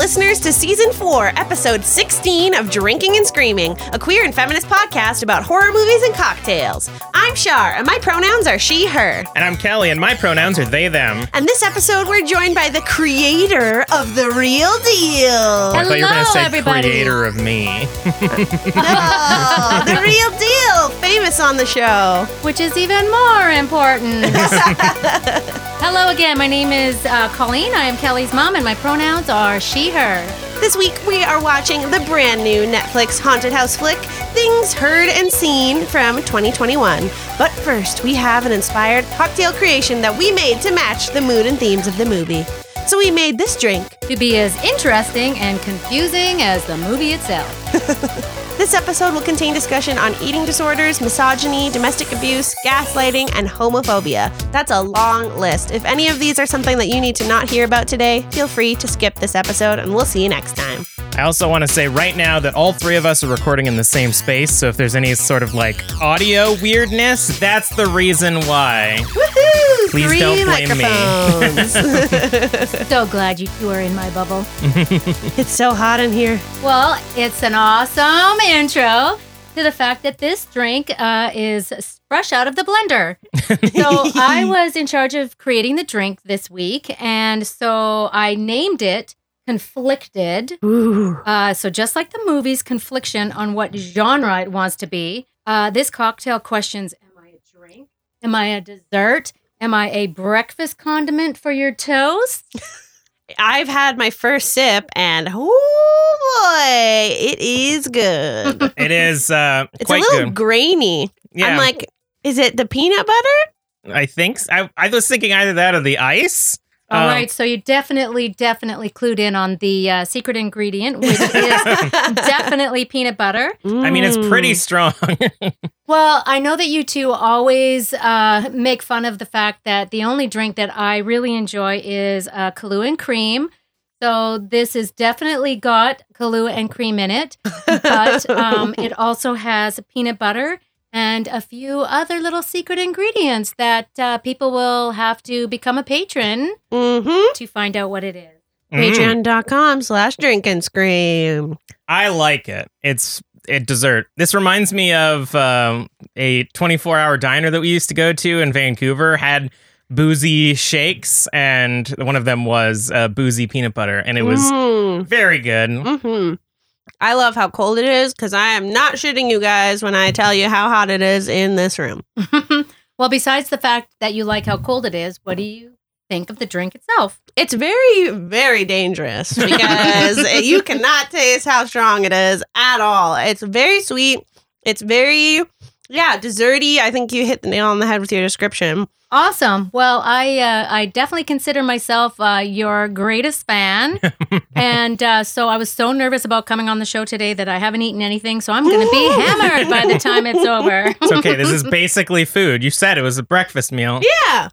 listeners, to season four, episode 16 of Drinking and Screaming, a queer and feminist podcast about horror movies and cocktails. I'm Shar, and my pronouns are she, her. And I'm Kelly, and my pronouns are they, them. And this episode, we're joined by the creator of The Real Deal. Oh, I thought you were going to say everybody. creator of me. Oh, the Real Deal, famous on the show. which is even more important. Hello again. My name is uh, Colleen. I am Kelly's mom, and my pronouns are she, her. This week, we are watching the brand new Netflix haunted house flick, Things Heard and Seen from 2021. But first, we have an inspired cocktail creation that we made to match the mood and themes of the movie. So we made this drink. To be as interesting and confusing as the movie itself. This episode will contain discussion on eating disorders, misogyny, domestic abuse, gaslighting, and homophobia. That's a long list. If any of these are something that you need to not hear about today, feel free to skip this episode, and we'll see you next time. I also want to say right now that all three of us are recording in the same space, so if there's any sort of like audio weirdness, that's the reason why. Woohoo! Please Three don't blame me. So glad you two are in my bubble. it's so hot in here. Well, it's an awesome intro to the fact that this drink uh, is fresh out of the blender. so I was in charge of creating the drink this week, and so I named it Conflicted. Uh, so just like the movie's confliction on what genre it wants to be, uh, this cocktail questions: Am I a drink? Am I a dessert? Am I a breakfast condiment for your toast? I've had my first sip, and oh boy, it is good. It is uh, It's a little good. grainy. Yeah, I'm like, is it the peanut butter? I think I was thinking either that or the ice. All Um, right, so you definitely, definitely clued in on the uh, secret ingredient, which is definitely peanut butter. I mean, it's pretty Mm. strong. Well, I know that you two always uh, make fun of the fact that the only drink that I really enjoy is uh, Kahlua and cream. So this has definitely got Kahlua and cream in it, but um, it also has peanut butter and a few other little secret ingredients that uh, people will have to become a patron Mm-hmm. to find out what it is. Mm, Patreon.com slash drink and scream. I like it. It's a dessert. This reminds me of um, a 24 hour diner that we used to go to in Vancouver. Had boozy shakes, and one of them was uh, boozy peanut butter, and it was Mm. very good. hmm I love how cold it is because I am not shitting you guys when I tell you how hot it is in this room. well, besides the fact that you like how cold it is, what do you think of the drink itself? It's very, very dangerous because you cannot taste how strong it is at all. It's very sweet. It's very, yeah, desserty. I think you hit the nail on the head with your description. Awesome. Well, I uh, I definitely consider myself uh, your greatest fan, and uh, so I was so nervous about coming on the show today that I haven't eaten anything. So I'm going to be hammered by the time it's over. It's okay. This is basically food. You said it was a breakfast meal. Yeah.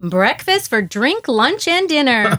Breakfast for drink, lunch, and dinner.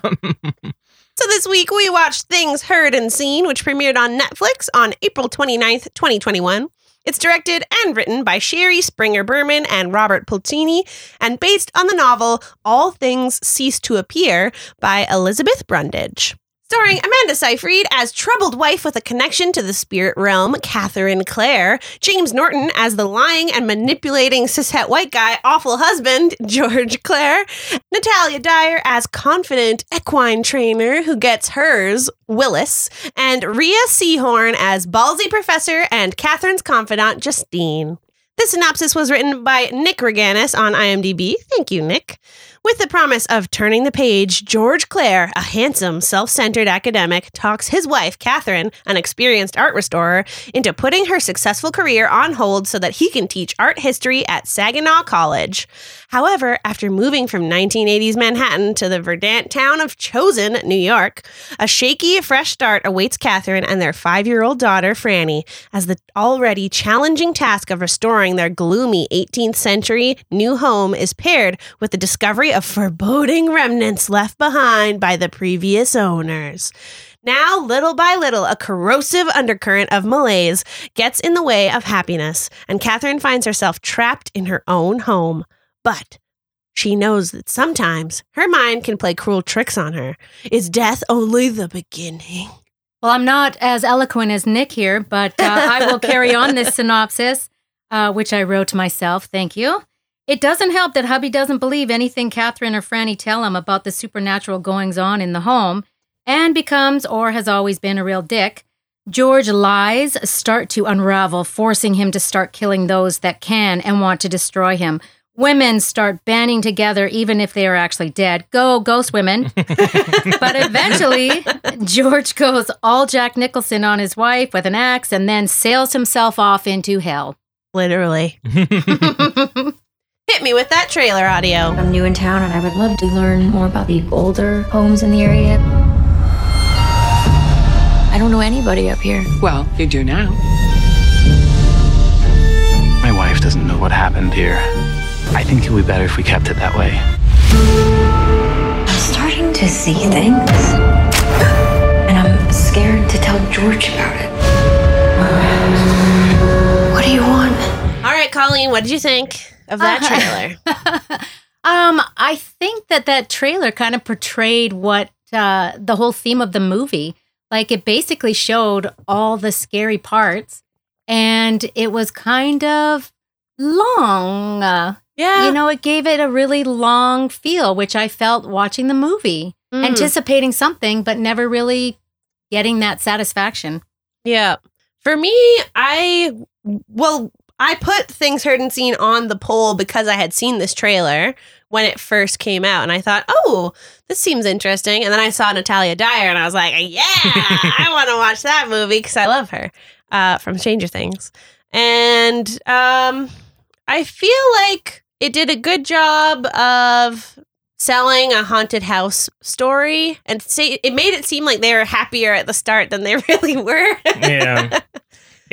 So this week we watched Things Heard and Seen, which premiered on Netflix on April 29th, 2021. It's directed and written by Shari Springer Berman and Robert Pulcini, and based on the novel All Things Cease to Appear by Elizabeth Brundage. Starring Amanda Seyfried as troubled wife with a connection to the spirit realm, Catherine Clare, James Norton as the lying and manipulating cishet white guy, awful husband, George Clare, Natalia Dyer as confident equine trainer who gets hers, Willis, and Rhea Seehorn as ballsy professor and Catherine's confidant, Justine. The synopsis was written by Nick Reganis on IMDb. Thank you, Nick. With the promise of turning the page, George Clare, a handsome, self centered academic, talks his wife, Catherine, an experienced art restorer, into putting her successful career on hold so that he can teach art history at Saginaw College. However, after moving from 1980s Manhattan to the verdant town of Chosen, New York, a shaky, fresh start awaits Catherine and their five year old daughter, Franny, as the already challenging task of restoring their gloomy 18th century new home is paired with the discovery of foreboding remnants left behind by the previous owners. Now, little by little, a corrosive undercurrent of malaise gets in the way of happiness, and Catherine finds herself trapped in her own home. But She knows that sometimes her mind can play cruel tricks on her. Is death only the beginning? Well, I'm not as eloquent as Nick here, but uh, I will carry on this synopsis, uh, which I wrote myself. Thank you. It doesn't help that hubby doesn't believe anything Catherine or Franny tell him about the supernatural goings on in the home and becomes, or has always been, a real dick. George lies start to unravel, forcing him to start killing those that can and want to destroy him. Women start banding together, even if they are actually dead. Go, ghost women. but eventually, George goes all Jack Nicholson on his wife with an axe and then sails himself off into hell. Literally. Hit me with that trailer audio. I'm new in town and I would love to learn more about the older homes in the area. I don't know anybody up here. Well, you do now. My wife doesn't know what happened here. I think it would be better if we kept it that way. I'm starting to see things. And I'm scared to tell George about it. What do you want? All right, Colleen, what did you think of that trailer? Um, I think that that trailer kind of portrayed what uh, the whole theme of the movie. Like it basically showed all the scary parts, and it was kind of long. Uh, yeah. you know, it gave it a really long feel, which I felt watching the movie, Mm. anticipating something, but never really getting that satisfaction. Yeah. For me, I well, I put things heard and seen on the poll because I had seen this trailer when it first came out, and I thought, oh, this seems interesting. And then I saw Natalia Dyer, and I was like, yeah, I want to watch that movie because I love her uh, from Stranger Things. And um, I feel like it did a good job of selling a haunted house story and say it made it seem like they were happier at the start than they really were. yeah.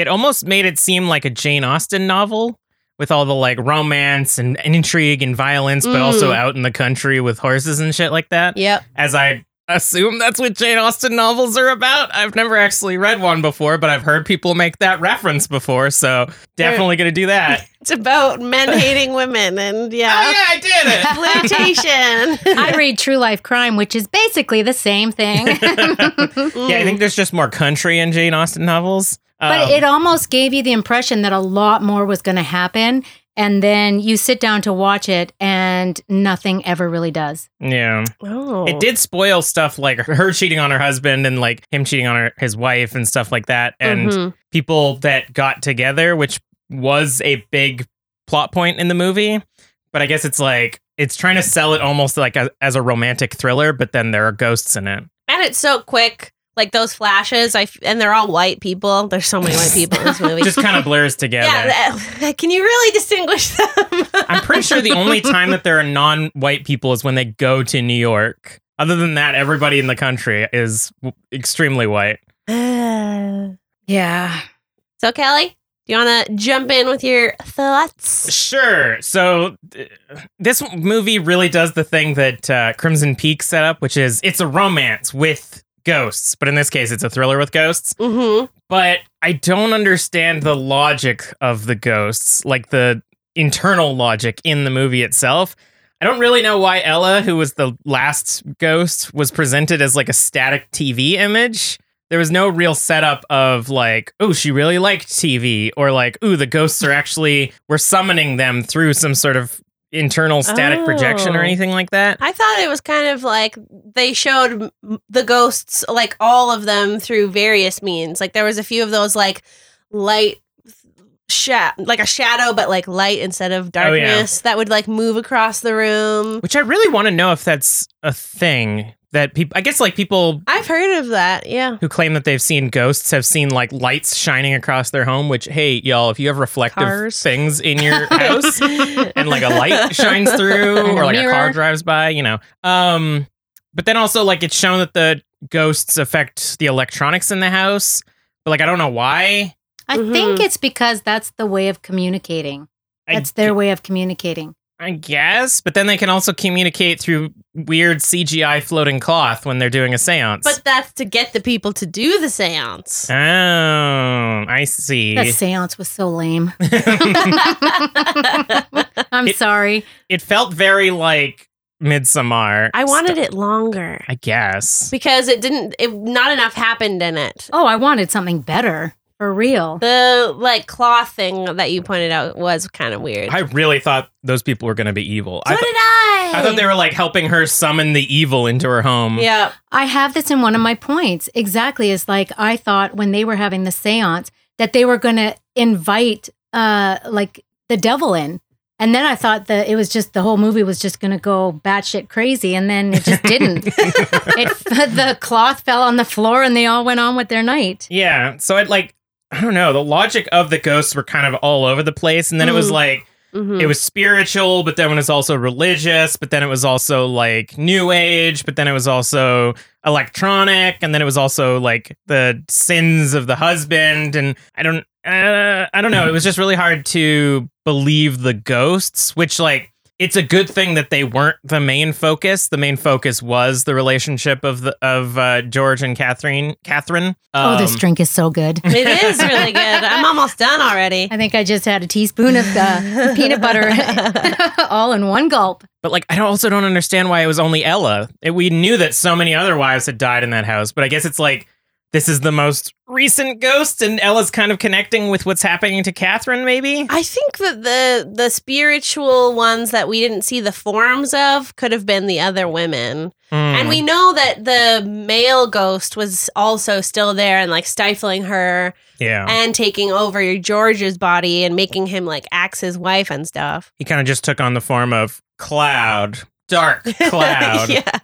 It almost made it seem like a Jane Austen novel with all the like romance and, and intrigue and violence, but also Mm. out in the country with horses and shit like that. Yep. As I assume that's what Jane Austen novels are about. I've never actually read one before, but I've heard people make that reference before, so definitely gonna do that. It's about men hating women and yeah. oh yeah. yeah, I did it. Flirtation. I read True Life Crime, which is basically the same thing. Yeah, I think there's just more country in Jane Austen novels. But Um, it almost gave you the impression that a lot more was going to happen. And then you sit down to watch it and nothing ever really does. yeah. oh. It did spoil stuff like her cheating on her husband and like him cheating on her, his wife and stuff like that. And Mhm. people that got together, which was a big plot point in the movie. But I guess it's like it's trying to sell it almost like a, as a romantic thriller, but then there are ghosts in it. And it's so quick. Like those flashes, I f- and they're all white people. There's so many white people in this movie. Just kind of blurs together. yeah, that- can you really distinguish them? I'm pretty sure the only time that there are non-white people is when they go to New York. Other than that, everybody in the country is w- extremely white. Yeah. so, Kelly, do you want to jump in with your thoughts? Sure. So th- this movie really does the thing that uh, Crimson Peak set up, which is it's a romance with ghosts, but in this case, it's a thriller with ghosts. Mm-hmm. But I don't understand the logic of the ghosts, like the internal logic in the movie itself. I don't really know why Ella, who was the last ghost, was presented as like a static TV image. There was no real setup of like, oh, she really liked TV, or like, ooh, the ghosts are actually, we're summoning them through some sort of internal static projection or Oh. anything like that. I thought it was kind of like they showed the ghosts, like all of them, through various means. Like there was a few of those, like light, sha- like a shadow, but like light instead of Oh, yeah. darkness that would like move across the room. Which I really want to know if that's a thing that people, I guess like people I've heard of that. Yeah. who claim that they've seen ghosts have seen like lights shining across their home, which, hey, y'all, if you have reflective Cars. things in your house and like a light shines through or like a car drives by, you know. Um, but then also like it's shown that the ghosts affect the electronics in the house, but like I don't know why. I Mhm. think it's because that's the way of communicating. I That's their way of communicating. I guess, but then they can also communicate through weird CGI floating cloth when they're doing a séance. But that's to get the people to do the seance. oh, I see. That seance was so lame. I'm I'm It- sorry. It felt very like Midsommar. I wanted it longer I guess. because it didn't. It, not enough happened in it. Oh, I wanted something better for real. The like cloth thing that you pointed out was kind of weird. I really thought those people were going to be evil. so I, did I. I thought they were like helping her summon the evil into her home. Yeah. I have this in one of my points. Exactly. It's like I thought when they were having the seance that they were going to invite uh like the devil in. And then I thought that it was just the whole movie was just going to go batshit crazy. And then it just didn't. it, the cloth fell on the floor and they all went on with their night. Yeah. So it like I don't know. The logic of the ghosts were kind of all over the place, and then it was Mhm. like Mhm. it was spiritual, but then it was also religious, but then it was also like new age, but then it was also electronic, and then it was also like the sins of the husband, and I don't, uh, I don't know. It was just really hard to believe the ghosts, which like. It's a good thing that they weren't the main focus. The main focus was the relationship of the of uh, George and Catherine. Catherine. oh, this Um, drink is so good. it is really good. I'm almost done already. I think I just had a teaspoon of uh, peanut butter all in one gulp. But like, I also don't understand why it was only Ella. It- we knew that so many other wives had died in that house, but I guess it's like this is the most recent ghost, and Ella's kind of connecting with what's happening to Catherine. Maybe. I think that the the spiritual ones that we didn't see the forms of could have been the other women. Hmm. And we know that the male ghost was also still there and like stifling her yeah, and taking over George's body and making him like axe his wife and stuff. he kind of just took on the form of cloud, dark cloud. yeah.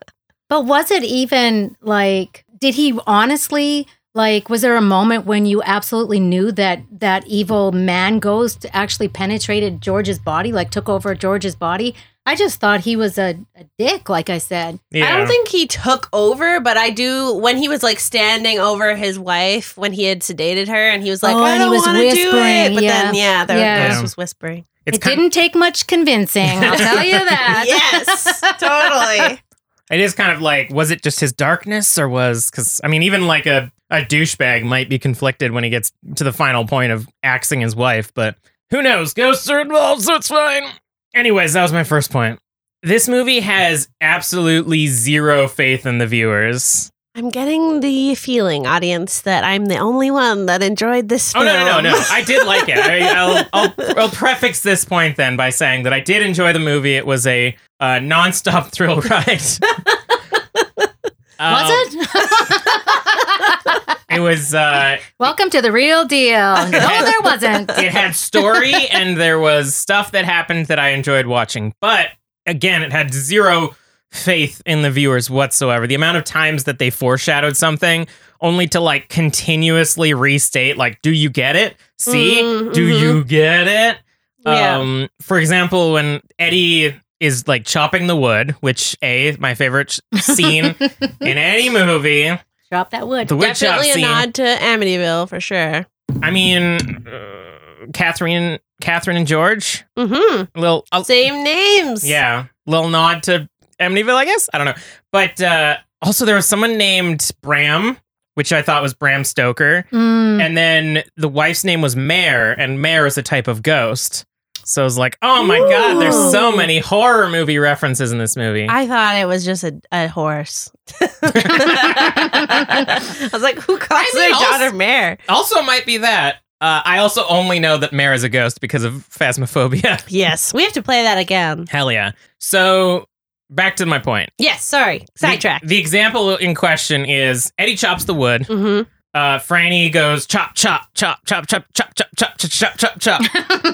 But was it even like, did he honestly, like, was there a moment when you absolutely knew that that evil man ghost actually penetrated George's body, like took over George's body? I just thought he was a, a dick, like I said. Yeah. I don't think he took over, but I do when he was like standing over his wife when he had sedated her and he was like, Oh, I don't was want to do it. whispering, But then, yeah. yeah, the Yeah. ghost was whispering. it's it didn't take much convincing, I'll tell you that. yes, totally. It is kind of like, was it just his darkness, or was because I mean, even like a a douchebag might be conflicted when he gets to the final point of axing his wife, but who knows? Ghosts are involved, so it's fine. Anyways, that was my first point. This movie has absolutely zero faith in the viewers. I'm getting the feeling, audience, that I'm the only one that enjoyed this Oh no, no, no, no! I did like it. I, I'll, I'll, I'll prefix this point then by saying that I did enjoy the movie. It was a uh, nonstop thrill ride. Um, Was it? It was. Uh, Welcome to the real deal. No, there wasn't. it had story and there was stuff that happened that I enjoyed watching. But again, it had zero faith in the viewers whatsoever. The amount of times that they foreshadowed something only to like continuously restate like do you get it? See? Mm, Do mhm. you get it? Yeah. Um for example, when Eddie is like chopping the wood, which a my favorite scene in any movie, Chop that wood. the wood Definitely a scene. nod to Amityville for sure. I mean, uh, Catherine, Catherine and George, Mm-hmm. little, a, Same names. yeah, little nod to Amityville, I guess. I don't know, but uh, also there was someone named Bram, which I thought was Bram Stoker, Mm. and then the wife's name was Mare, and Mare is a type of ghost. So I was like, oh my god, there's so many horror movie references in this movie. I thought it was just a, a horse. I was like, who calls I mean, their also- daughter Mare? also, might be that. Uh, I also only know that Mare is a ghost because of Phasmophobia. Yes, we have to play that again. Hell yeah. So back to my point. Yes, sorry. Sidetrack. The, the example in question is Eddie chops the wood. Mm-hmm. Uh, Franny goes chop, chop, chop, chop, chop, chop, chop, chop, chop, chop, chop,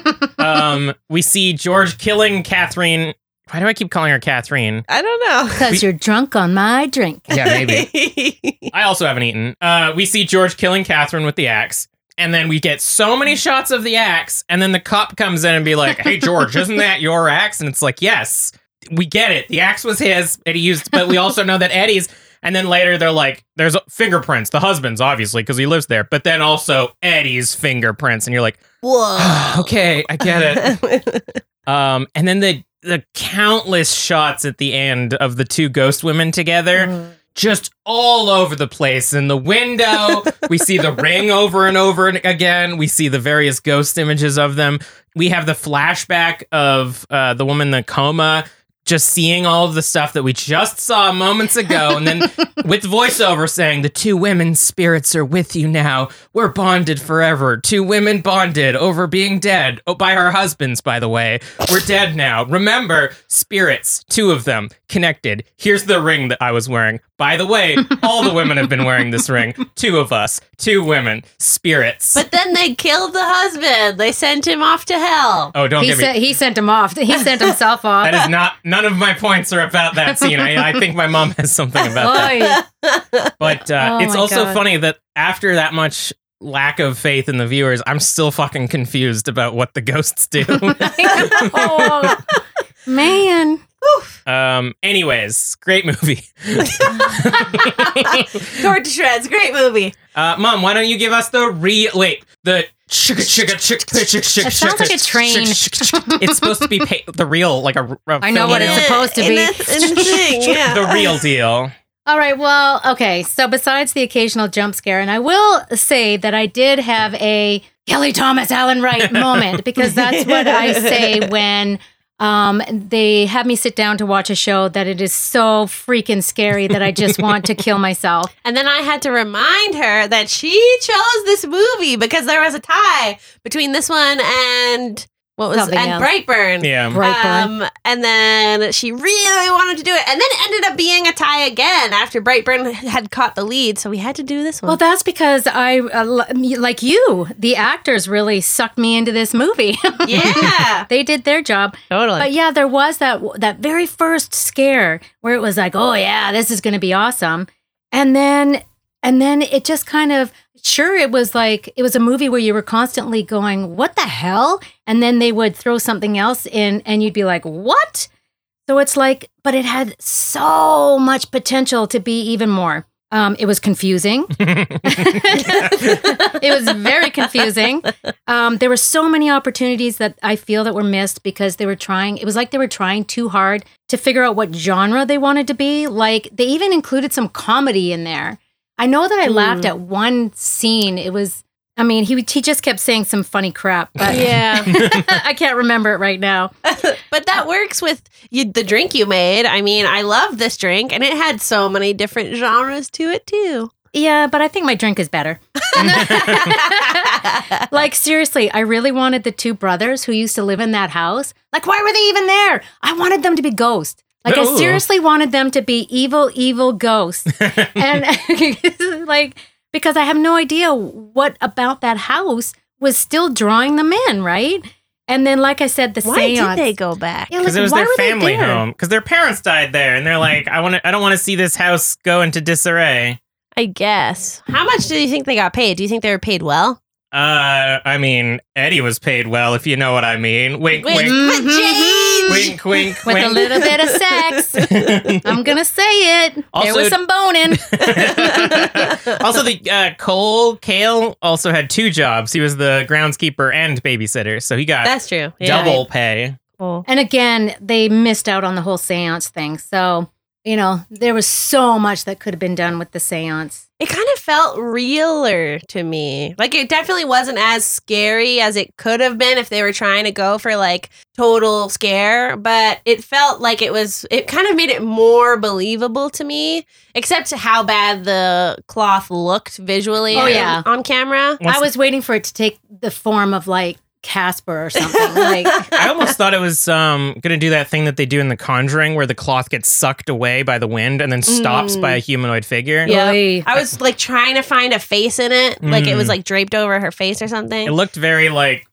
chop. um, we see George killing Catherine. Why do I keep calling her Catherine? I don't know. Because you're drunk on my drink. Yeah, maybe. I also haven't eaten. Uh, we see George killing Catherine with the axe. And then we get so many shots of the axe, and then the cop comes in and be like, "Hey George, isn't that your axe?" And it's like, "Yes, we get it. The axe was his, Eddie used, but we also know that Eddie's." And then later they're like, "There's fingerprints, the husband's obviously because he lives there, but then also Eddie's fingerprints." And you're like, Whoa. "Okay, I get it." Um, and then the the countless shots at the end of the two ghost women together Mm. just all over the place. In the window, we see the ring over and over again. We see the various ghost images of them. We have the flashback of uh, the woman in the coma just seeing all of the stuff that we just saw moments ago, and then with voiceover saying, The two women's spirits are with you now. We're bonded forever. Two women bonded over being dead. Oh, by our husbands, by the way. We're dead now. Remember, spirits, two of them, connected. Here's the ring that I was wearing. By the way, all the women have been wearing this ring. Two of us, two women, spirits. But then they killed the husband. They sent him off to hell. oh, don't He get me. sent he sent him off. He sent himself off. That is not. None of my points are about that scene. I, I think my mom has something about that. But uh, Oh it's my also God. funny that after that much lack of faith in the viewers, I'm still fucking confused about what the ghosts do. oh, man. um. Anyways, great movie. Tore to shreds. Great movie. Uh, Mom, why don't you give us the real? Wait, the. Chicka, chicka, chick, chick, chick, chick, That sounds like a train. It's supposed to be pa- the real, like a. a I know what film it's supposed to In be. the- in the thing, yeah. The real deal. All right. Well, okay. So besides the occasional jump scare, and I will say that I did have a Kelly Thomas Alan Wright moment because that's what I say when um, they have me sit down to watch a show that it is so freaking scary that I just want to kill myself. And then I had to remind her that she chose this movie because there was a tie between this one and what was Something and else. Brightburn. Yeah. Brightburn. Um, and then she really wanted to do it, and then it ended up being a tie again after Brightburn had caught the lead. So we had to do this one. Well, that's because I, uh, like you, the actors really sucked me into this movie. yeah, they did their job. totally. But yeah, there was that that very first scare where it was like, "Oh yeah, this is going to be awesome," and then and then it just kind of sure it was like it was a movie where you were constantly going, "What the hell?" and then they would throw something else in, and you'd be like, "What?" So it's like, but it had so much potential to be even more. Um, it was confusing. it was very confusing. Um, there were so many opportunities that I feel that were missed because they were trying. It was like they were trying too hard to figure out what genre they wanted to be. Like they even included some comedy in there. I know that I laughed hmm. at one scene. It was, I mean, he he just kept saying some funny crap, but yeah, I can't remember it right now. but that works with you, the drink you made. I mean, I love this drink, and it had so many different genres to it too. Yeah, but I think my drink is better. like seriously, I really wanted the two brothers who used to live in that house. Like, why were they even there? I wanted them to be ghosts. Like, I seriously wanted them to be evil, evil ghosts. and like, because I have no idea what about that house was still drawing them in, right? And then, like I said, the Why seance. did they go back? Yeah, Because like, it was their family home. Because their parents died there, and they're like, I want to. I don't want to see this house go into disarray. I guess. How much do you think they got paid? Do you think they were paid well? Uh, I mean, Eddie was paid well, if you know what I mean. Wink, With, wink, with Jane. Wink, wink, With wink. a little bit of sex. I'm gonna say it. Also- there was some boning. also, the uh, Cole Kale also had two jobs. He was the groundskeeper and babysitter, so he got That's true. Yeah. double pay. Cool. And again, they missed out on the whole seance thing. So, you know, there was so much that could have been done with the seance. It kind of felt realer to me. Like it definitely wasn't as scary as it could have been if they were trying to go for like total scare, but it felt like it was it kind of made it more believable to me, except how bad the cloth looked visually Oh, on- yeah. on camera. Once I was waiting for it to take the form of like Casper or something. Like, I almost thought it was um, going to do that thing that they do in The Conjuring, where the cloth gets sucked away by the wind and then stops Mm. by a humanoid figure. Yeah. Oy. I was like trying to find a face in it, like it was Mm. like draped over her face or something. It looked very like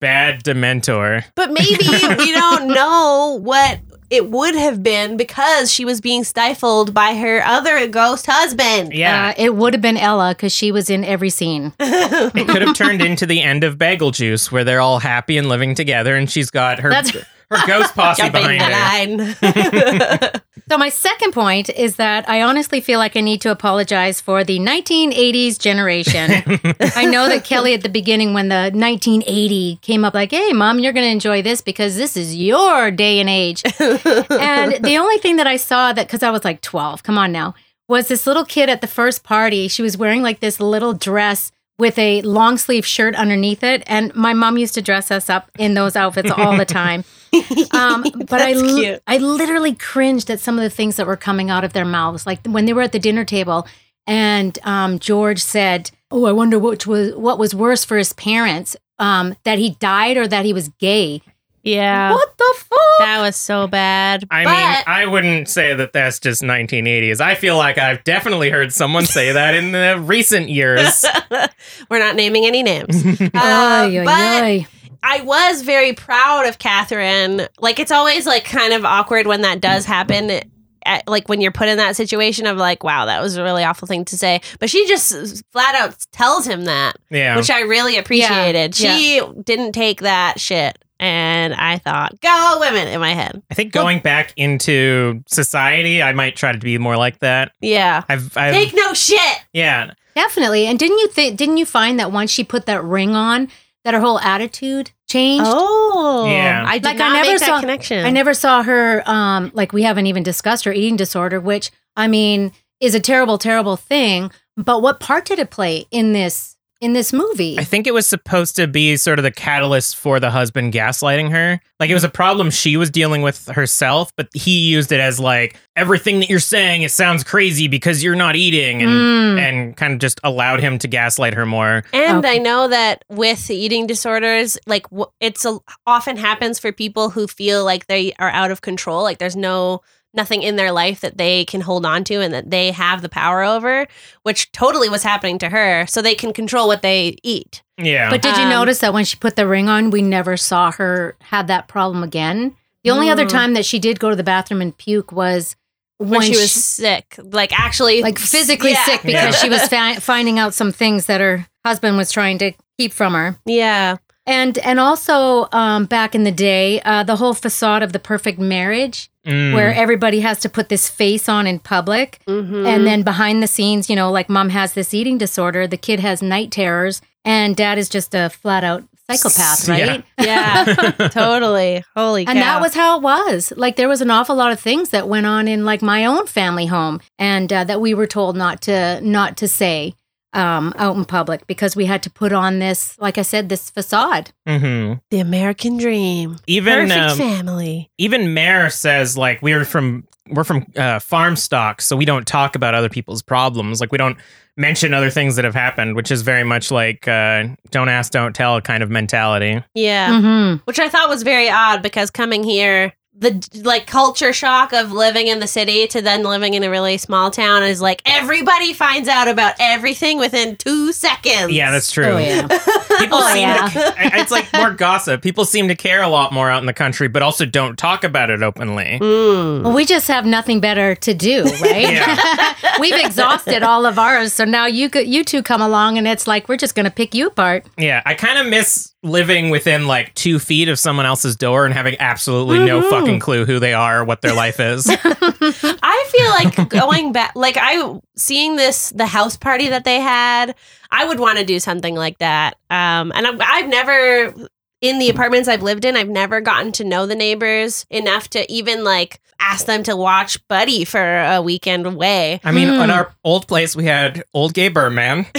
bad Dementor. But maybe we don't know what it would have been because she was being stifled by her other ghost husband. Yeah, Uh, it would have been Ella because she was in every scene. it could have turned into the end of Bagel Juice, where they're all happy and living together, and she's got her That's- her ghost posse Jumping behind her. the line. So, my second point is that I honestly feel like I need to apologize for the 1980s generation. I know that Kelly at the beginning, when the 1980 came up, like, hey, mom, you're going to enjoy this because this is your day and age. and the only thing that I saw that, because I was like 12, come on now, was this little kid at the first party. She was wearing like this little dress with a long sleeve shirt underneath it. And my mom used to dress us up in those outfits all the time. Um, but I, That's li- cute. I literally cringed at some of the things that were coming out of their mouths. Like when they were at the dinner table and um, George said, Oh, I wonder which was what was worse for his parents. Um, that he died or that he was gay. Yeah. What the fuck? That was so bad. I But- mean, I wouldn't say that that's just 1980s. I feel like I've definitely heard someone say that in the recent years. We're not naming any names. Uh, Ay, ay, but ay. I was very proud of Catherine. Like it's always like kind of awkward when that does happen. At, like when you're put in that situation of like, wow, that was a really awful thing to say. But she just flat out tells him that, Yeah. which I really appreciated. Yeah. She didn't take that shit. And I thought, go women in my head. I think going back into society, I might try to be more like that. Yeah. I've, I've Take no shit. yeah. Definitely. And didn't you think didn't you find that once she put that ring on, that her whole attitude changed? Oh. Yeah. I did Like, I not never make that saw- connection. I never saw her um like we haven't even discussed her eating disorder, which I mean is a terrible, terrible thing. But what part did it play in this in this movie? I think it was supposed to be sort of the catalyst for the husband gaslighting her. Like it was a problem she was dealing with herself, but he used it as like everything that you're saying it sounds crazy because you're not eating and Mm. and kind of just allowed him to gaslight her more. And Okay. I know that with the eating disorders, like it's a, often happens for people who feel like they are out of control, like there's no nothing in their life that they can hold on to and that they have the power over, which totally was happening to her. So they can control what they eat. Yeah. But did you Um, notice that when she put the ring on, we never saw her have that problem again? The only other Mm. time that she did go to the bathroom and puke was When, she was sick, like actually, like physically Yeah. sick because Yeah. she was fi- finding out some things that her husband was trying to keep from her. Yeah, And and also um, back in the day, uh, the whole facade of the perfect marriage, Mm. where everybody has to put this face on in public, Mhm. and then behind the scenes, you know, like mom has this eating disorder, the kid has night terrors, and dad is just a flat out psychopath, right? yeah, totally. Holy And that was how it was. Like there was an awful lot of things that went on in like my own family home, and uh, that we were told not to not to say um, out in public because we had to put on this, like I said, this facade. hmm the American dream. Even Perfect um, family. even Mare says like we're from we're from uh, farm stock, so we don't talk about other people's problems. Like we don't mention other things that have happened, which is very much like uh, don't ask, don't tell kind of mentality. Yeah. Mm-hmm. which I thought was very odd because coming here, the like culture shock of living in the city to then living in a really small town is like everybody finds out about everything within two seconds. Yeah, that's true. Oh yeah. People Oh, seem yeah. to, it's like more gossip. People seem to care a lot more out in the country, but also don't talk about it openly. Mm. Well, we just have nothing better to do, right? We've exhausted all of ours, so now you could, you two come along, and it's like we're just going to pick you apart. Yeah, I kind of miss living within like two feet of someone else's door and having absolutely no fucking clue who they are or what their life is. I feel like going back, like I seeing this the house party that they had. I would want to do something like that. Um, and I've, I've never in the apartments I've lived in, I've never gotten to know the neighbors enough to even like ask them to watch Buddy for a weekend away. I mean, Hmm. in our old place, we had old gay Birdman.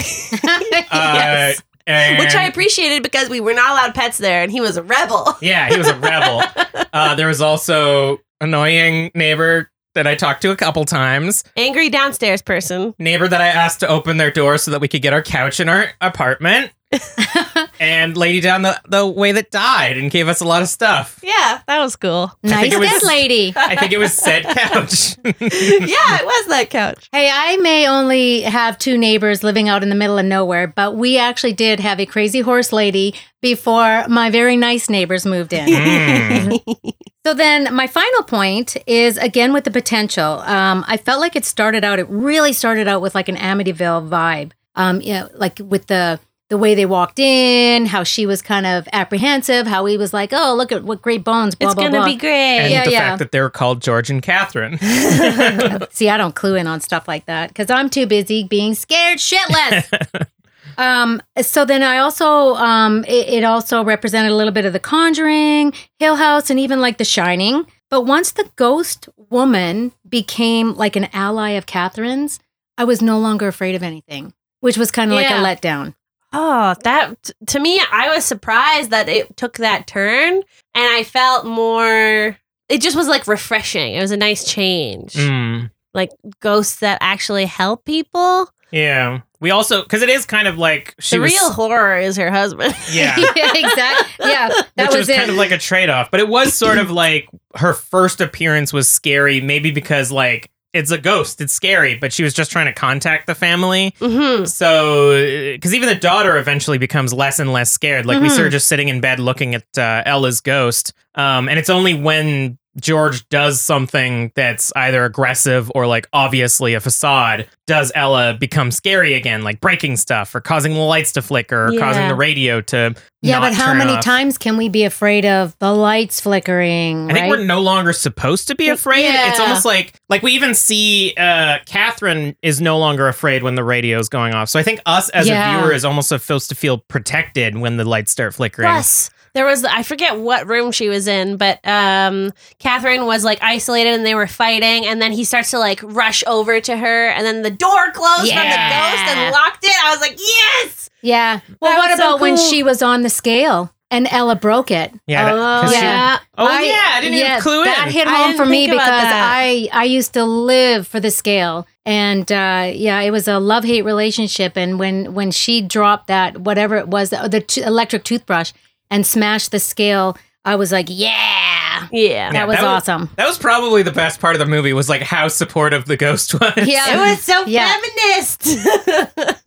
Uh, Yes. and- Which I appreciated because we were not allowed pets there, and he was a rebel. Yeah, he was a rebel. uh, there was also annoying neighbor that I talked to a couple times. Angry downstairs person. Neighbor that I asked to open their door so that we could get our couch in our apartment. and lady down the, the way that died and gave us a lot of stuff. Yeah, that was cool. nice it was- lady. I think it was said couch. yeah, it was that couch. Hey, I may only have two neighbors living out in the middle of nowhere, but we actually did have a crazy horse lady before my very nice neighbors moved in. Mm. So then my final point is again with the potential. Um, I felt like it started out, it really started out with like an Amityville vibe. Um, you know, like with the the way they walked in, how she was kind of apprehensive, how he was like, "Oh, look at what great bones." Blah it's blah gonna blah. be great. and Yeah, the yeah. fact that they were called George and Catherine. See, I don't clue in on stuff like that because I'm too busy being scared shitless. um, so then I also, um, it, it also represented a little bit of The Conjuring, Hill House, and even like The Shining. But once the ghost woman became like an ally of Catherine's, I was no longer afraid of anything, which was kind of Yeah. like a letdown. Oh, that to me, I was surprised that it took that turn, and I felt more. It just was like refreshing. It was a nice change. Mm. Like ghosts that actually help people. Yeah. We also because it is kind of like she the was real horror is her husband. yeah. exactly. Yeah, that Which was, was, it. kind of like a trade off, but it was sort of like her first appearance was scary, maybe because like it's a ghost, it's scary, but she was just trying to contact the family. hmm So, because even the daughter eventually becomes less and less scared. Like we see her just sitting in bed looking at uh, Ella's ghost, um, and it's only when George does something that's either aggressive or like obviously a facade does Ella become scary again, like breaking stuff or causing the lights to flicker or causing the radio to. yeah, but how many off. times can we be afraid of the lights flickering? I think we're no longer supposed to be afraid. It's almost like like we even see uh Catherine is no longer afraid when the radio is going off. So I think us as Yeah. a viewer is almost supposed to feel protected when the lights start flickering. Plus, there was I forget what room she was in, but um, Catherine was like isolated and they were fighting, and then he starts to like rush over to her, and then the door closed from the ghost and locked it. I was like, yes. Yeah. Well, That what was so about when she was on the scale and Ella broke it? Yeah. that- oh 'cause she- yeah. oh yeah, I didn't yeah, even clue it. that in. hit home for me because. I I used to live for the scale, and uh, yeah, it was a love hate relationship. And when when she dropped that whatever it was, the, the t- electric toothbrush and smashed the scale, I was like, yeah, Yeah. that Yeah, was that was- awesome. that was probably the best part of the movie was like how supportive the ghost was. Yeah. It was so Yeah. feminist.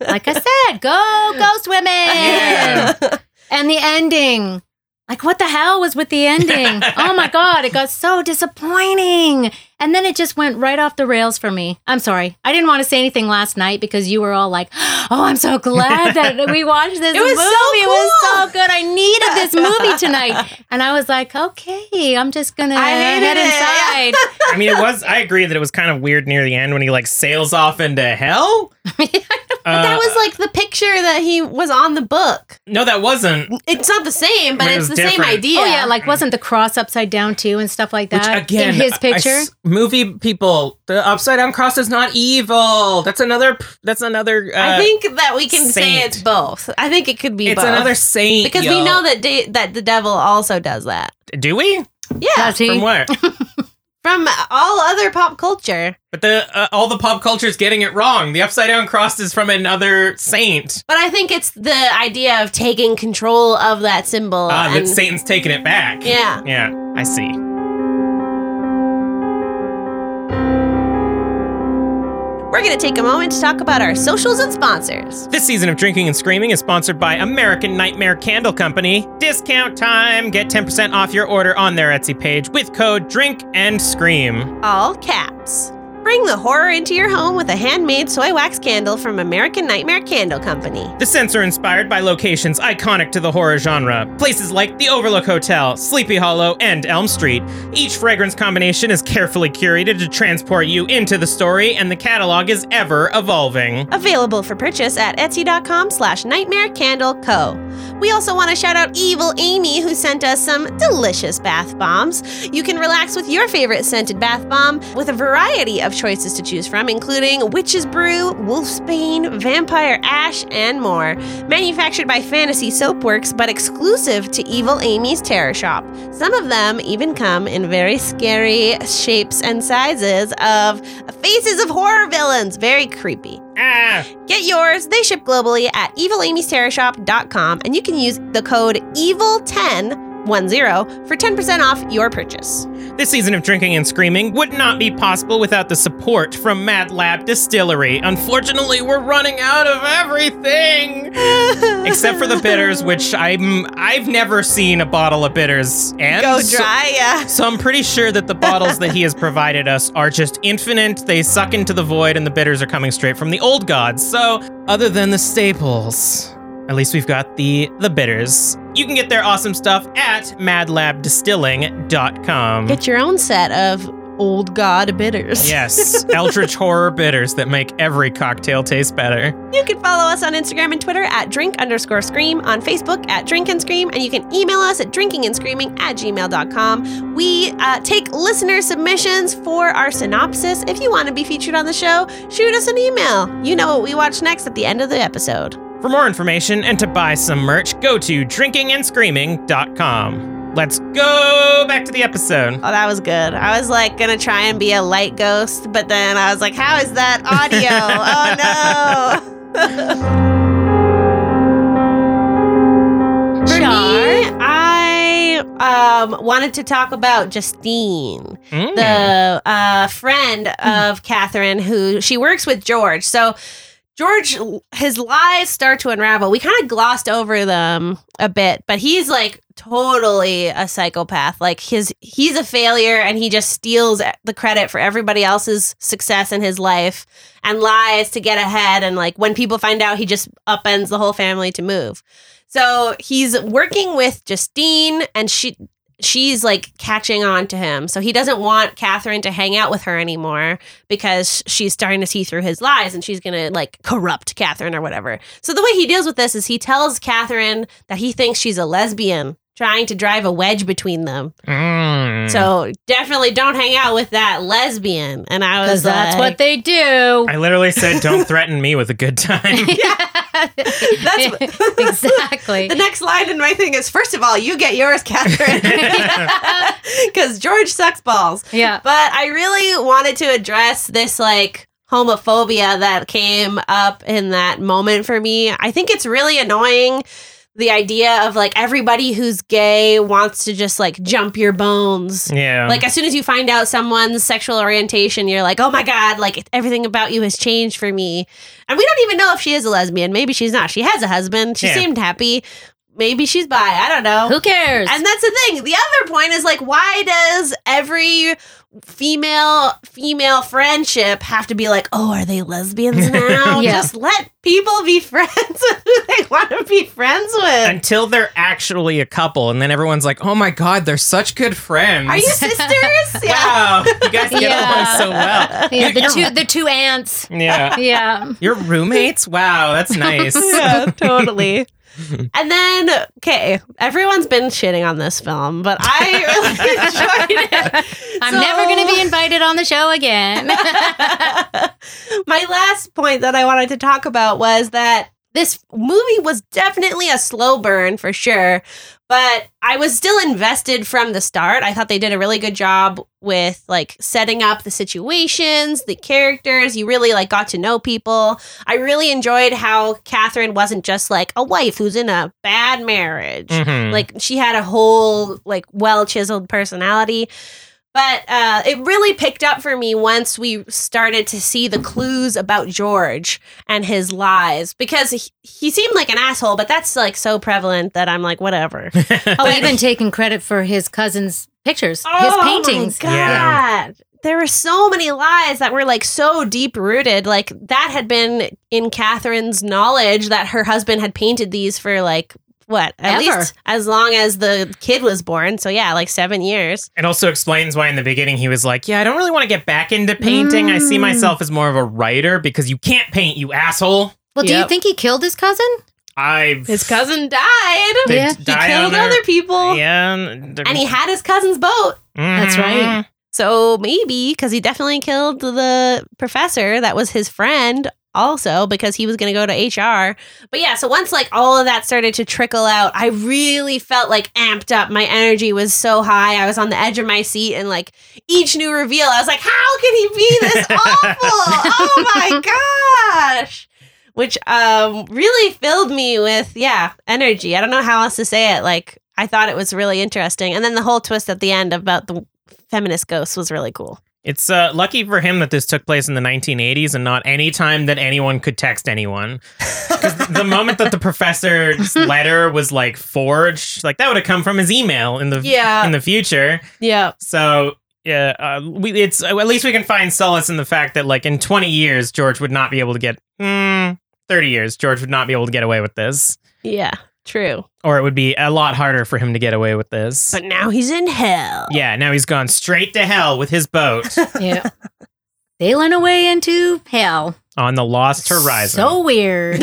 like I said, go ghost women. Yeah. And the ending. Like what the hell was with the ending? oh my god, it got so disappointing. And then it just went right off the rails for me. I'm sorry. I didn't want to say anything last night because you were all like, "Oh, I'm so glad that we watched this It was movie. so It was so good. I needed this movie tonight." And I was like, "Okay, I'm just going to I hated head it. inside." I mean, it was. I agree that it was kind of weird near the end when he like sails off into hell. Uh, that was like the picture that he was on the book. no, that wasn't. It's not the same, but It it's was the same idea. Oh yeah, like wasn't the cross upside down too and stuff like Which that again, in his I- I picture? s- movie people, the upside down cross is not evil. That's another. That's another. Uh, I think that we can say it's both. I think it could be it's both. another saint because we know that da- that the devil also does that. Do we? Yeah, Does he? From where? from all other pop culture. But the uh, all the pop culture is getting it wrong. The upside down cross is from another saint. But I think it's the idea of taking control of that symbol. Ah, that Satan's taking it back. Yeah. Yeah, I see. We're going to take a moment to talk about our socials and sponsors. This season of Drinking and Screaming is sponsored by American Nightmare Candle Company. Discount time! Get 10% off your order on their Etsy page with code DRINK and SCREAM. All caps. Bring the horror into your home with a handmade soy wax candle from American Nightmare Candle Company. The scents are inspired by locations iconic to the horror genre. Places like the Overlook Hotel, Sleepy Hollow, and Elm Street. Each fragrance combination is carefully curated to transport you into the story, and the catalog is ever evolving. Available for purchase at etsy.com slash nightmare candle co. We also want to shout out Evil Amy who sent us some delicious bath bombs. You can relax with your favorite scented bath bomb with a variety of choices to choose from, including Witch's Brew, Wolfsbane, Vampire Ash, and more. Manufactured by Fantasy Soapworks, but exclusive to Evil Amy's Terror Shop. Some of them even come in very scary shapes and sizes of faces of horror villains. Very creepy. Ah! Get yours. They ship globally at evilamysterrorshop.com and you can use the code EVIL10 10 for 10% off your purchase. This season of Drinking and Screaming would not be possible without the support from Mad Lab Distillery. Unfortunately, we're running out of everything except for the bitters, which I'm I've never seen a bottle of bitters and Go dry, yeah. So I'm pretty sure that the bottles that he has provided us are just infinite. They suck into the void, and the bitters are coming straight from the old gods. So, other than the staples, at least we've got the the bitters. You can get their awesome stuff at madlabdistilling.com. Get your own set of old god bitters. Yes, eldritch horror bitters that make every cocktail taste better. You can follow us on Instagram and Twitter at drink underscore scream, on Facebook at drink and scream, and you can email us at drinking and screaming at gmail.com. We uh, take listener submissions for our synopsis. If you want to be featured on the show, shoot us an email. You know what we watch next at the end of the episode. For more information and to buy some merch, go to drinkingandscreaming.com. Let's go back to the episode. Oh, that was good. I was like gonna try and be a light ghost, but then I was like, how is that audio? oh no. For Shar. me, I um, wanted to talk about Justine, Mm. the uh, friend of Catherine, who she works with George. So George, his lies start to unravel. We kind of glossed over them a bit, but he's like totally a psychopath. Like his, he's a failure, and he just steals the credit for everybody else's success in his life and lies to get ahead. And like when people find out, he just upends the whole family to move. So he's working with Justine, and she she's like catching on to him. So he doesn't want Catherine to hang out with her anymore because she's starting to see through his lies and she's gonna like corrupt Catherine or whatever. So the way he deals with this is he tells Catherine that he thinks she's a lesbian, trying to drive a wedge between them. Mm. So definitely don't hang out with that lesbian. And I was Because that's like, what they do. I literally said, "Don't threaten me with a good time." yeah, That's exactly. The next line in my thing is first of all, you get yours, Catherine. Because George sucks balls. yeah. But I really wanted to address this like homophobia that came up in that moment for me. I think it's really annoying the idea of like everybody who's gay wants to just like jump your bones. yeah. Like as soon as you find out someone's sexual orientation, you're like, "Oh my god, like everything about you has changed for me." And we don't even know if she is a lesbian. Maybe she's not. She has a husband. She Yeah. seemed happy. Maybe she's bi. I don't know. Who cares? And that's the thing. The other point is like, why does every female female friendship have to be like, oh, are they lesbians now? Yeah. Just let people be friends with who they want to be friends with. Until they're actually a couple, and then everyone's like, "Oh my god, they're such good friends." Are you sisters? Wow, you guys get Yeah. along so well. yeah, You're- the you're- two the two aunts. Yeah. Yeah. You're roommates? Wow, that's nice. yeah, totally. And then, okay, everyone's been shitting on this film, but I really enjoyed it. I'm So- never going to be invited on the show again. My last point that I wanted to talk about was that this movie was definitely a slow burn for sure, but I was still invested from the start. I thought they did a really good job with like setting up the situations, the characters. You really like got to know people. I really enjoyed how Catherine wasn't just like a wife who's in a bad marriage. Mhm. Like she had a whole like well chiseled personality. But uh, it really picked up for me once we started to see the clues about George and his lies because he, he seemed like an asshole, but that's like so prevalent that I'm like, whatever. oh, even taking credit for his cousin's pictures, his paintings. Oh my God. There were so many lies that were like so deep rooted. Like that had been in Catherine's knowledge that her husband had painted these for like what at Ever. least as long as the kid was born. So yeah, like seven years. It also explains why in the beginning he was like, Yeah, I don't really want to get back into painting. I see Mm. myself as more of a writer because you can't paint, you asshole. Well, do you think he killed his cousin? I've, His cousin died. They Yeah. He die killed their- other people. Yeah. And he had his cousin's boat. That's right. So maybe because he definitely killed the professor that was his friend also because he was going to go to HR. But yeah, so once like all of that started to trickle out, I really felt like amped up. My energy was so high. I was on the edge of my seat and like each new reveal, I was like, how can he be this awful? oh my gosh. Which um really filled me with yeah, energy. I don't know how else to say it. Like I thought it was really interesting. And then the whole twist at the end about the feminist ghost was really cool. It's uh, lucky for him that this took place in the 1980s and not any time that anyone could text anyone. 'Cause the moment that the professor's letter was like forged, like that would have come from his email in the Yeah. in the future. Yeah. So yeah, uh, we, it's at least we can find solace in the fact that like in 20 years, George would not be able to get mm, 30 years. George would not be able to get away with this. Yeah. True. or it would be a lot harder for him to get away with this. But now he's in hell. yeah, now he's gone straight to hell with his boat Yeah. Sailing away into hell. on the Lost Horizon. So weird.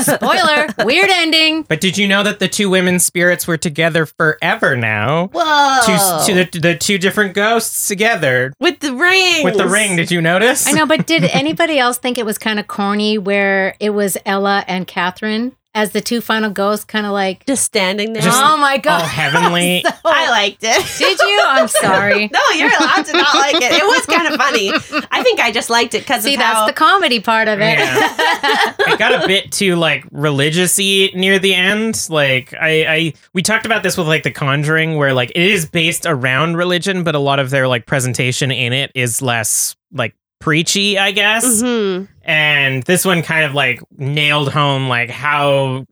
Spoiler. Weird ending. but did you know that the two women's spirits were together forever now? Whoa. Two, two, the, the two different ghosts together with the ring. with the ring. Did you notice? I know, but did anybody else think it was kind of corny where it was Ella and Catherine as the two final ghosts, kind of like, Just standing there. Just oh my All god, heavenly. I liked it. did you? I'm sorry. No, you're allowed to not like it. It was kind of funny. I think I just liked it because See, of that's how the comedy part of it. Yeah. it got a bit too like religious-y near the end. Like I, I we talked about this with like The Conjuring, where like it is based around religion, but a lot of their like presentation in it is less like preachy, I guess. Mhm. And this one kind of like nailed home like how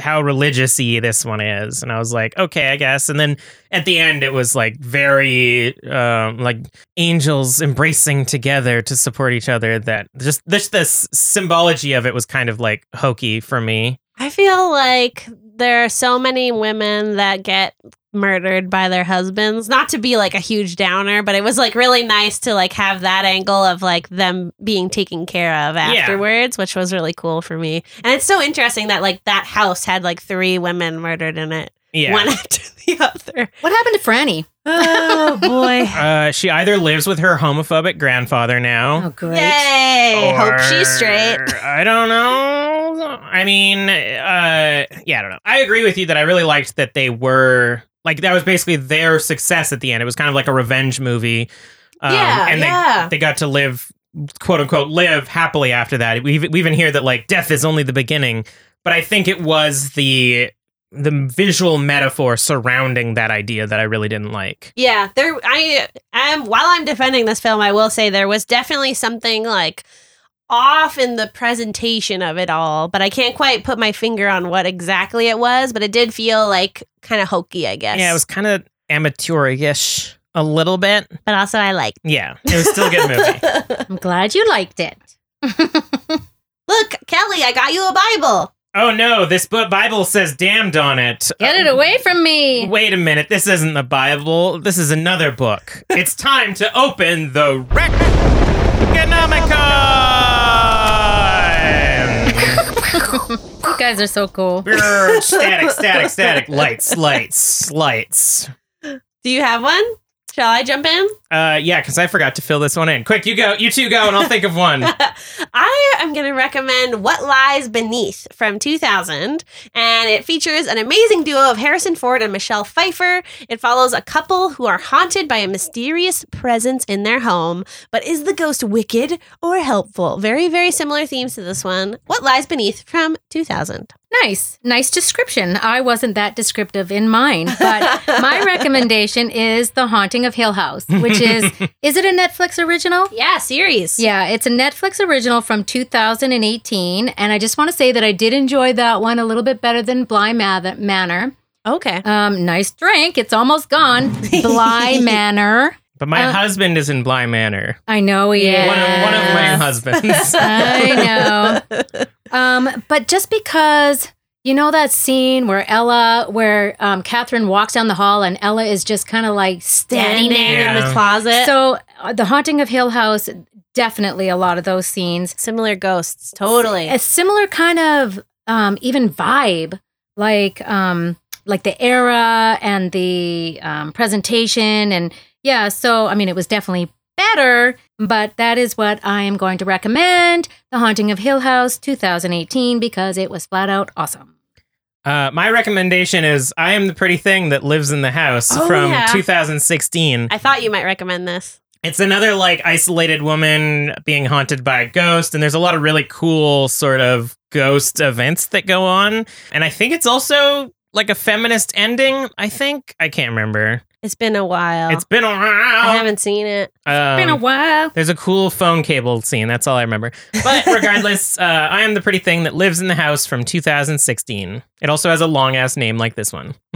how religious-y this one is and i was like okay i guess and then at the end it was like very um like angels embracing together to support each other that just this this symbology of it was kind of like hokey for me I feel like there are so many women that get murdered by their husbands. Not to be like a huge downer, but it was like really nice to like have that angle of like them being taken care of afterwards, which was really cool for me. And it's so interesting that like that house had like three women murdered in it, yeah one after the other. What happened to Franny? Oh boy. uh she either lives with her homophobic grandfather now Oh, great. Yay! Hope she's straight. I don't know. I mean, uh, yeah, I don't know. I agree with you that I really liked that they were like that was basically their success at the end. It was kind of like a revenge movie. Um, Yeah, and they yeah. they got to live quote unquote live happily after that. We even- we even hear that like death is only the beginning, but I think it was the the visual metaphor surrounding that idea that I really didn't like. Yeah, there. I am. While I'm defending this film, I will say there was definitely something like off in the presentation of it all, but I can't quite put my finger on what exactly it was. But it did feel like kind of hokey, I guess. Yeah, it was kind of amateurish a little bit. but also I liked. Yeah, it was still a good movie. I'm glad you liked it. Look, Kelly, I got you a Bible. Oh no, this book Bible says damned on it. Get it away from me. Wait a minute, this isn't the Bible. This is another book. it's time to open the Reconomicon. You guys are so cool. Brrr, static, static, static. Lights, lights, lights. Do you have one? Shall I jump in? Uh, yeah, because I forgot to fill this one in. Quick, you go. You two go, and I'll think of one. I am going to recommend What Lies Beneath from 2000, and it features an amazing duo of Harrison Ford and Michelle Pfeiffer. It follows a couple who are haunted by a mysterious presence in their home, but is the ghost wicked or helpful? Very, very similar themes to this one. What Lies Beneath from 2000. Nice. Nice description. I wasn't that descriptive in mine, but my recommendation is The Haunting of Hill House, which is is it a Netflix original? Yeah, series. Yeah, it's a Netflix original from 2018, and I just want to say that I did enjoy that one a little bit better than Bly Ma- Manor. Okay. Um, nice drink. It's almost gone. Bly Manor. But my Uh, husband is in Bly Manor. I know he is. One of, one of my husbands. I know. Um, but just because you know that scene where Ella, where um, Catherine walks down the hall and Ella is just kind of like Standing standing there there. in the closet. So, uh, The Haunting of Hill House, definitely a lot of those scenes. Similar ghosts. Totally. A similar kind of um, even vibe, like um, like the era and the um, presentation, and yeah. So, I mean, it was definitely better, but that is what I am going to recommend: The Haunting of Hill House, 2018, because it was flat out awesome. Uh, my recommendation is I Am the Pretty Thing That Lives in the House Oh, from yeah. 2016. I thought you might recommend this. It's another like isolated woman being haunted by a ghost, and there's a lot of really cool sort of ghost events that go on. And I think it's also like a feminist ending. I think I can't remember. It's been a while. It's been a while. I haven't seen it. Um, Been a while. There's a cool phone cable scene. That's all I remember. But regardless, uh, I am the pretty thing that lives in the house from 2016. It also has a long ass name like this one.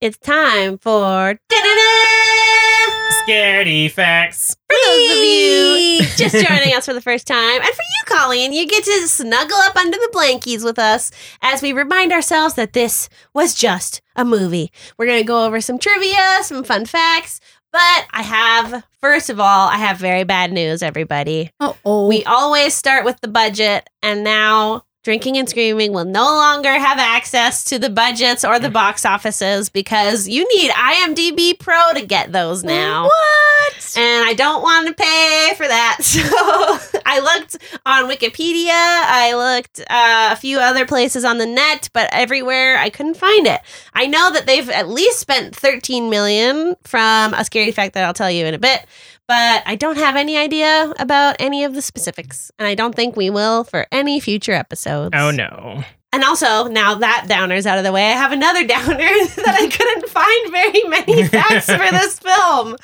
it's time for da-da-da! Scaredy facts. For those of you just joining us for the first time, and for you, Colleen, you get to snuggle up under the blankies with us as we remind ourselves that this was just a movie. We're going to go over some trivia, some fun facts, but I have, first of all, I have very bad news, everybody. Oh, oh. We always start with the budget, and now Drinking and Screaming will no longer have access to the budgets or the box offices because you need IMDb Pro to get those now. What? And I don't want to pay for that. So I looked on Wikipedia, I looked uh, a few other places on the net, but everywhere I couldn't find it. I know that they've at least spent 13 million from a scary fact that I'll tell you in a bit but I don't have any idea about any of the specifics, and I don't think we will for any future episodes. Oh no. And also, now that downer's out of the way, I have another downer that I couldn't find very many facts for this film.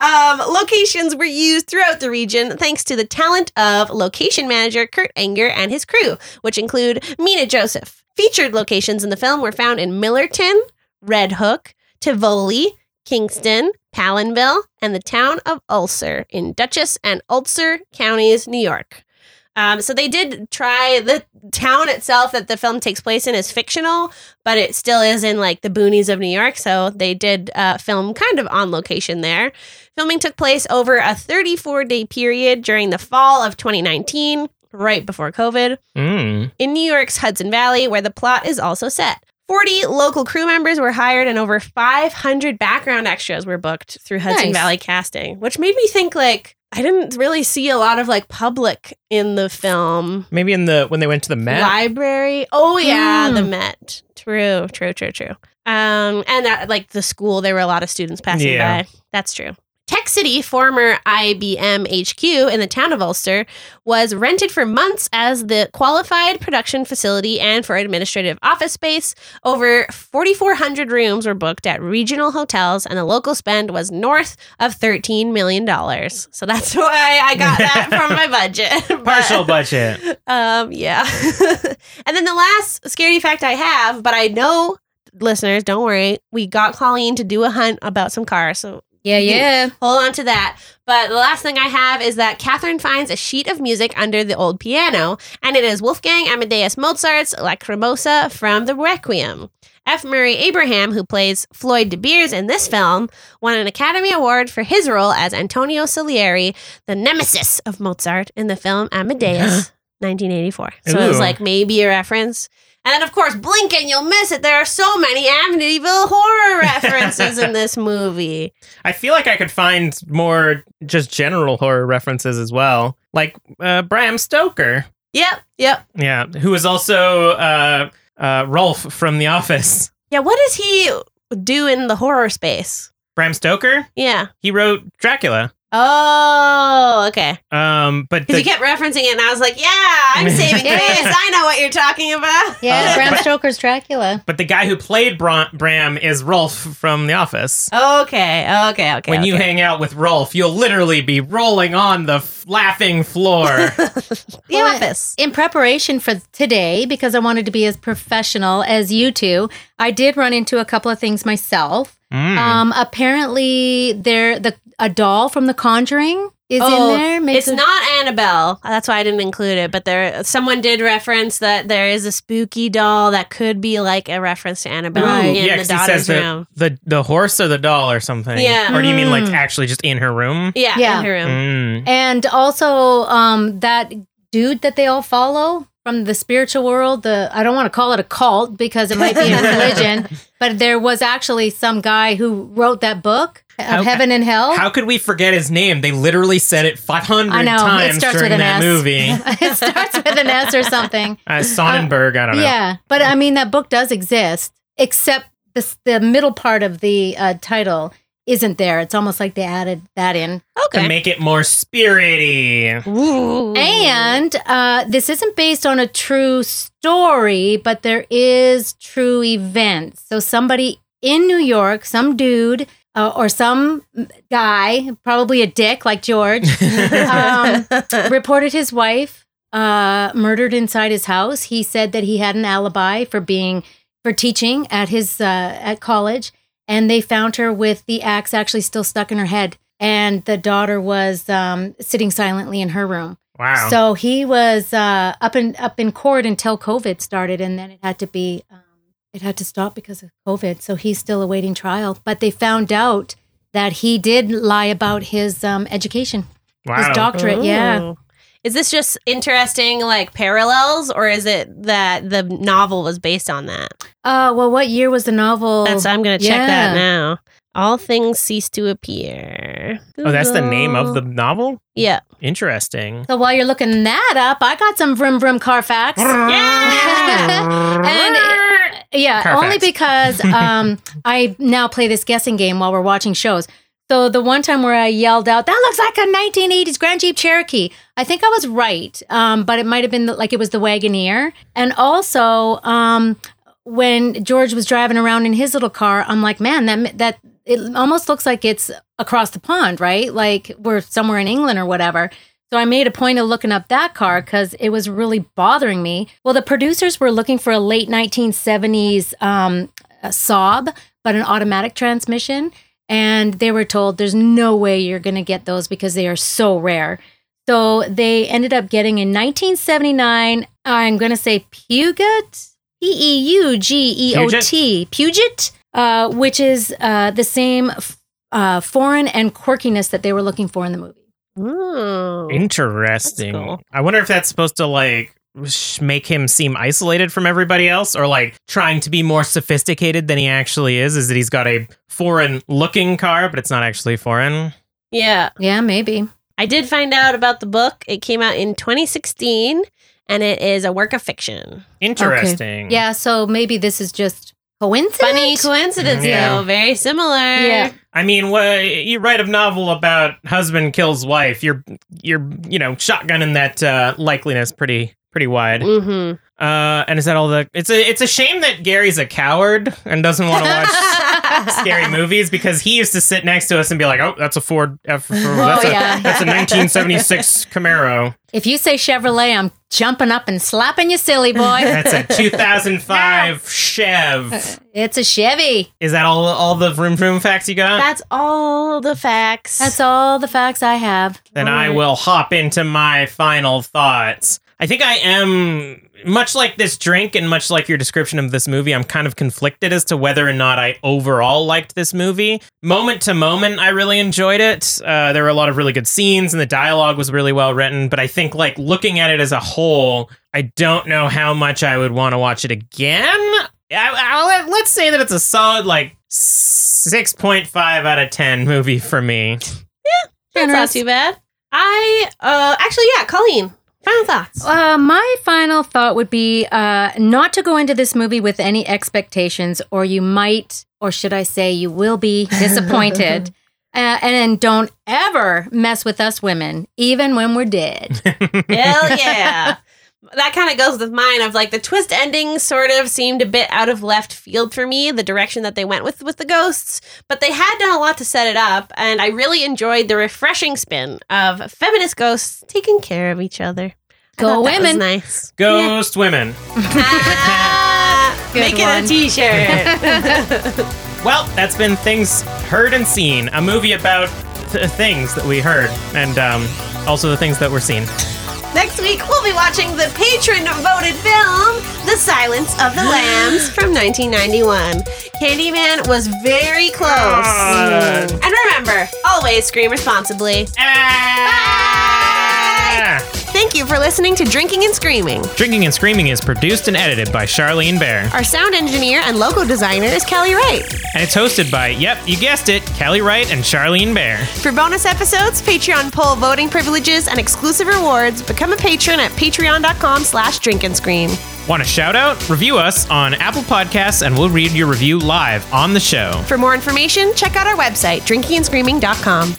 Um, locations were used throughout the region thanks to the talent of location manager Kurt Anger and his crew, which include Mina Joseph. Featured locations in the film were found in Millerton, Red Hook, Tivoli, Kingston, Palenville, and the town of Ulster in Dutchess and Ulster counties, New York. Um, so they did try the town itself that the film takes place in is fictional, but it still is in like the boonies of New York. So they did uh, film kind of on location there. Filming took place over a 34 day period during the fall of 2019, right before COVID, Mm. in New York's Hudson Valley, where the plot is also set. 40 local crew members were hired and over 500 background extras were booked through Hudson Nice. Valley Casting, which made me think like I didn't really see a lot of like public in the film. Maybe in the when they went to the Met. Library. Oh yeah, the Mm. Met. True, true, true, true. Um, and that, like the school, there were a lot of students passing Yeah. by. That's true. Tech City, former IBM HQ in the town of Ulster, was rented for months as the qualified production facility and for administrative office space. Over 4,400 rooms were booked at regional hotels, and the local spend was north of $13 million. So that's why I got that from my budget. But- Partial budget. um, yeah. and then the last scary fact I have, but I know listeners, don't worry, we got Colleen to do a hunt about some cars, so Yeah, mm-hmm. yeah. hold on to that. But the last thing I have is that Catherine finds a sheet of music under the old piano, and it is Wolfgang Amadeus Mozart's Lacrimosa from the Requiem. F. Murray Abraham, who plays Floyd De Beers in this film, won an Academy Award for his role as Antonio Salieri, the nemesis of Mozart in the film Amadeus, 1984. So it was like maybe a reference. And then, of course, blink and you'll miss it. There are so many Amityville horror references in this movie. I feel like I could find more just general horror references as well, like uh, Bram Stoker. Yep, yep. Yeah, who is also uh, uh, Rolf from The Office. Yeah, what does he do in the horror space? Bram Stoker. Yeah. He wrote Dracula. Oh, okay. Um, but Because the, you kept referencing it, and I was like, "Yeah, I'm saving Yeah. grace. I know what you're talking about." Yeah, Uh, Bram but- Stoker's Dracula. but the guy who played Bra- Bram is Rolf from The Office. Okay, okay, okay. when you hang out with Rolf, you'll literally be rolling on the f- laughing floor. the Well, office. In preparation for today, because I wanted to be as professional as you two, I did run into a couple of things myself. Mm. Um, apparently, there the a doll from The Conjuring is Oh, in there. Makes It's a- not Annabelle. That's why I didn't include it. But there, someone did reference that there is a spooky doll that could be like a reference to Annabelle Right. in yeah, the 'cause he daughter's says the, room. the the horse or the doll or something. Yeah. Or do you mean like Mm. actually just in her room? Yeah, Yeah. in her room. Mm. and also um, that dude that they all follow from the spiritual world. The I don't want to call it a cult because it might be a religion, but there was actually some guy who wrote that book of How- Heaven and Hell. How could we forget his name? They literally said it 500 I know times it starts during with an that S. movie. it starts with an S or something. Uh, Sonnenberg, I don't know. Yeah, but I mean that book does exist, except the the middle part of the uh, title isn't there. It's almost like they added that in. Okay. To make it more spirity. Ooh. And uh, this isn't based on a true story, but there is true events. So somebody in New York, some dude uh, or some guy, probably a dick like George, um, reported his wife uh, murdered inside his house. He said that he had an alibi for being for teaching at his uh, at college, and they found her with the axe actually still stuck in her head. and the daughter was um, sitting silently in her room. Wow. So he was uh, up in up in court until COVID started, and then it had to be um, it had to stop because of COVID. So he's still awaiting trial. But they found out that he did lie about his um, education, wow. his doctorate. Yeah. Ooh. Is this just interesting, like parallels, or is it that the novel was based on that? Uh, well, what year was the novel? That's I'm gonna check yeah. that now. All things cease to appear. oh, that's the name of the novel? Yeah. Interesting. So while you're looking that up, I got some vroom vroom car facts. and yeah, Carfax. only because um, I now play this guessing game while we're watching shows. So the one time where I yelled out, "That looks like a 1980s Grand Jeep Cherokee," I think I was right, um, but it might have been the, like it was the Wagoneer. And also, um, when George was driving around in his little car, I'm like, "Man, that that it almost looks like it's across the pond, right? Like we're somewhere in England or whatever." So I made a point of looking up that car because it was really bothering me. Well, the producers were looking for a late 1970s um, a Saab, but an automatic transmission. And they were told there's no way you're going to get those because they are so rare. So they ended up getting in 1979, I'm going to say Puget, P E U G E O T, Puget, uh, which is uh, the same uh, foreign and quirkiness that they were looking for in the movie. Ooh. Interesting. Cool. I wonder if that's supposed to like sh- make him seem isolated from everybody else or like trying to be more sophisticated than he actually is is that he's got a foreign looking car but it's not actually foreign. Yeah. Yeah, maybe. I did find out about the book. It came out in 2016 and it is a work of fiction. Interesting. Yeah, so maybe this is just coincidence. Funny coincidence, Yeah. though. Very similar. Yeah. I mean, wha- you write a novel about husband kills wife. You're you're you know shotgunning that uh, likeliness pretty pretty wide. Mm-hmm. Uh, and is that all the? It's a it's a shame that Gary's a coward and doesn't want to watch scary movies because he used to sit next to us and be like, "Oh, that's a Ford F. That's, a, yeah. that's a 1976 Camaro. If you say Chevrolet, I'm jumping up and slapping you, silly boy. That's a 2005 Chev." it's a Chevy. Is that all all the vroom vroom facts you got? That's all the facts. That's all the facts I have. then I will hop into my final thoughts. I think I am much like this drink and much like your description of this movie, I'm kind of conflicted as to whether or not I overall liked this movie. Moment to moment, I really enjoyed it. Uh, there were a lot of really good scenes and the dialogue was really well written, but I think like looking at it as a whole, I don't know how much I would want to watch it again. I, I, let's say that it's a solid like 6.5 out of 10 movie for me. Yeah, that's not too bad. I uh actually yeah, Colleen. Final thoughts. Uh, my final thought would be uh, not to go into this movie with any expectations, or you might, or should I say, you will be disappointed. uh, and don't ever mess with us women, even when we're dead. Hell yeah. That kind of goes with mine of like the twist ending sort of seemed a bit out of left field for me, the direction that they went with with the ghosts, but they had done a lot to set it up and I really enjoyed the refreshing spin of feminist ghosts taking care of each other. I Go that was women. nice. Ghost women. Ah, Good Make it a t-shirt. Well, that's been Things Heard and Seen, a movie about th- things that we heard and um, also the things that were seen. Next week, we'll be watching the patron voted film, The Silence of the Lambs from 1991. Candyman was very close. God. And remember, always scream responsibly. Ah! Thank you for listening to Drinking and Screaming. Drinking and Screaming is produced and edited by Charlene Bear. Our sound engineer and logo designer is Kelly Wright. And it's hosted by, yep, you guessed it, Kelly Wright and Charlene Bear. For bonus episodes, Patreon poll voting privileges, and exclusive rewards, become a patron at patreon.com slash drink and scream. Want a shout out? Review us on Apple Podcasts and we'll read your review live on the show. For more information, check out our website, drinkingandscreaming.com.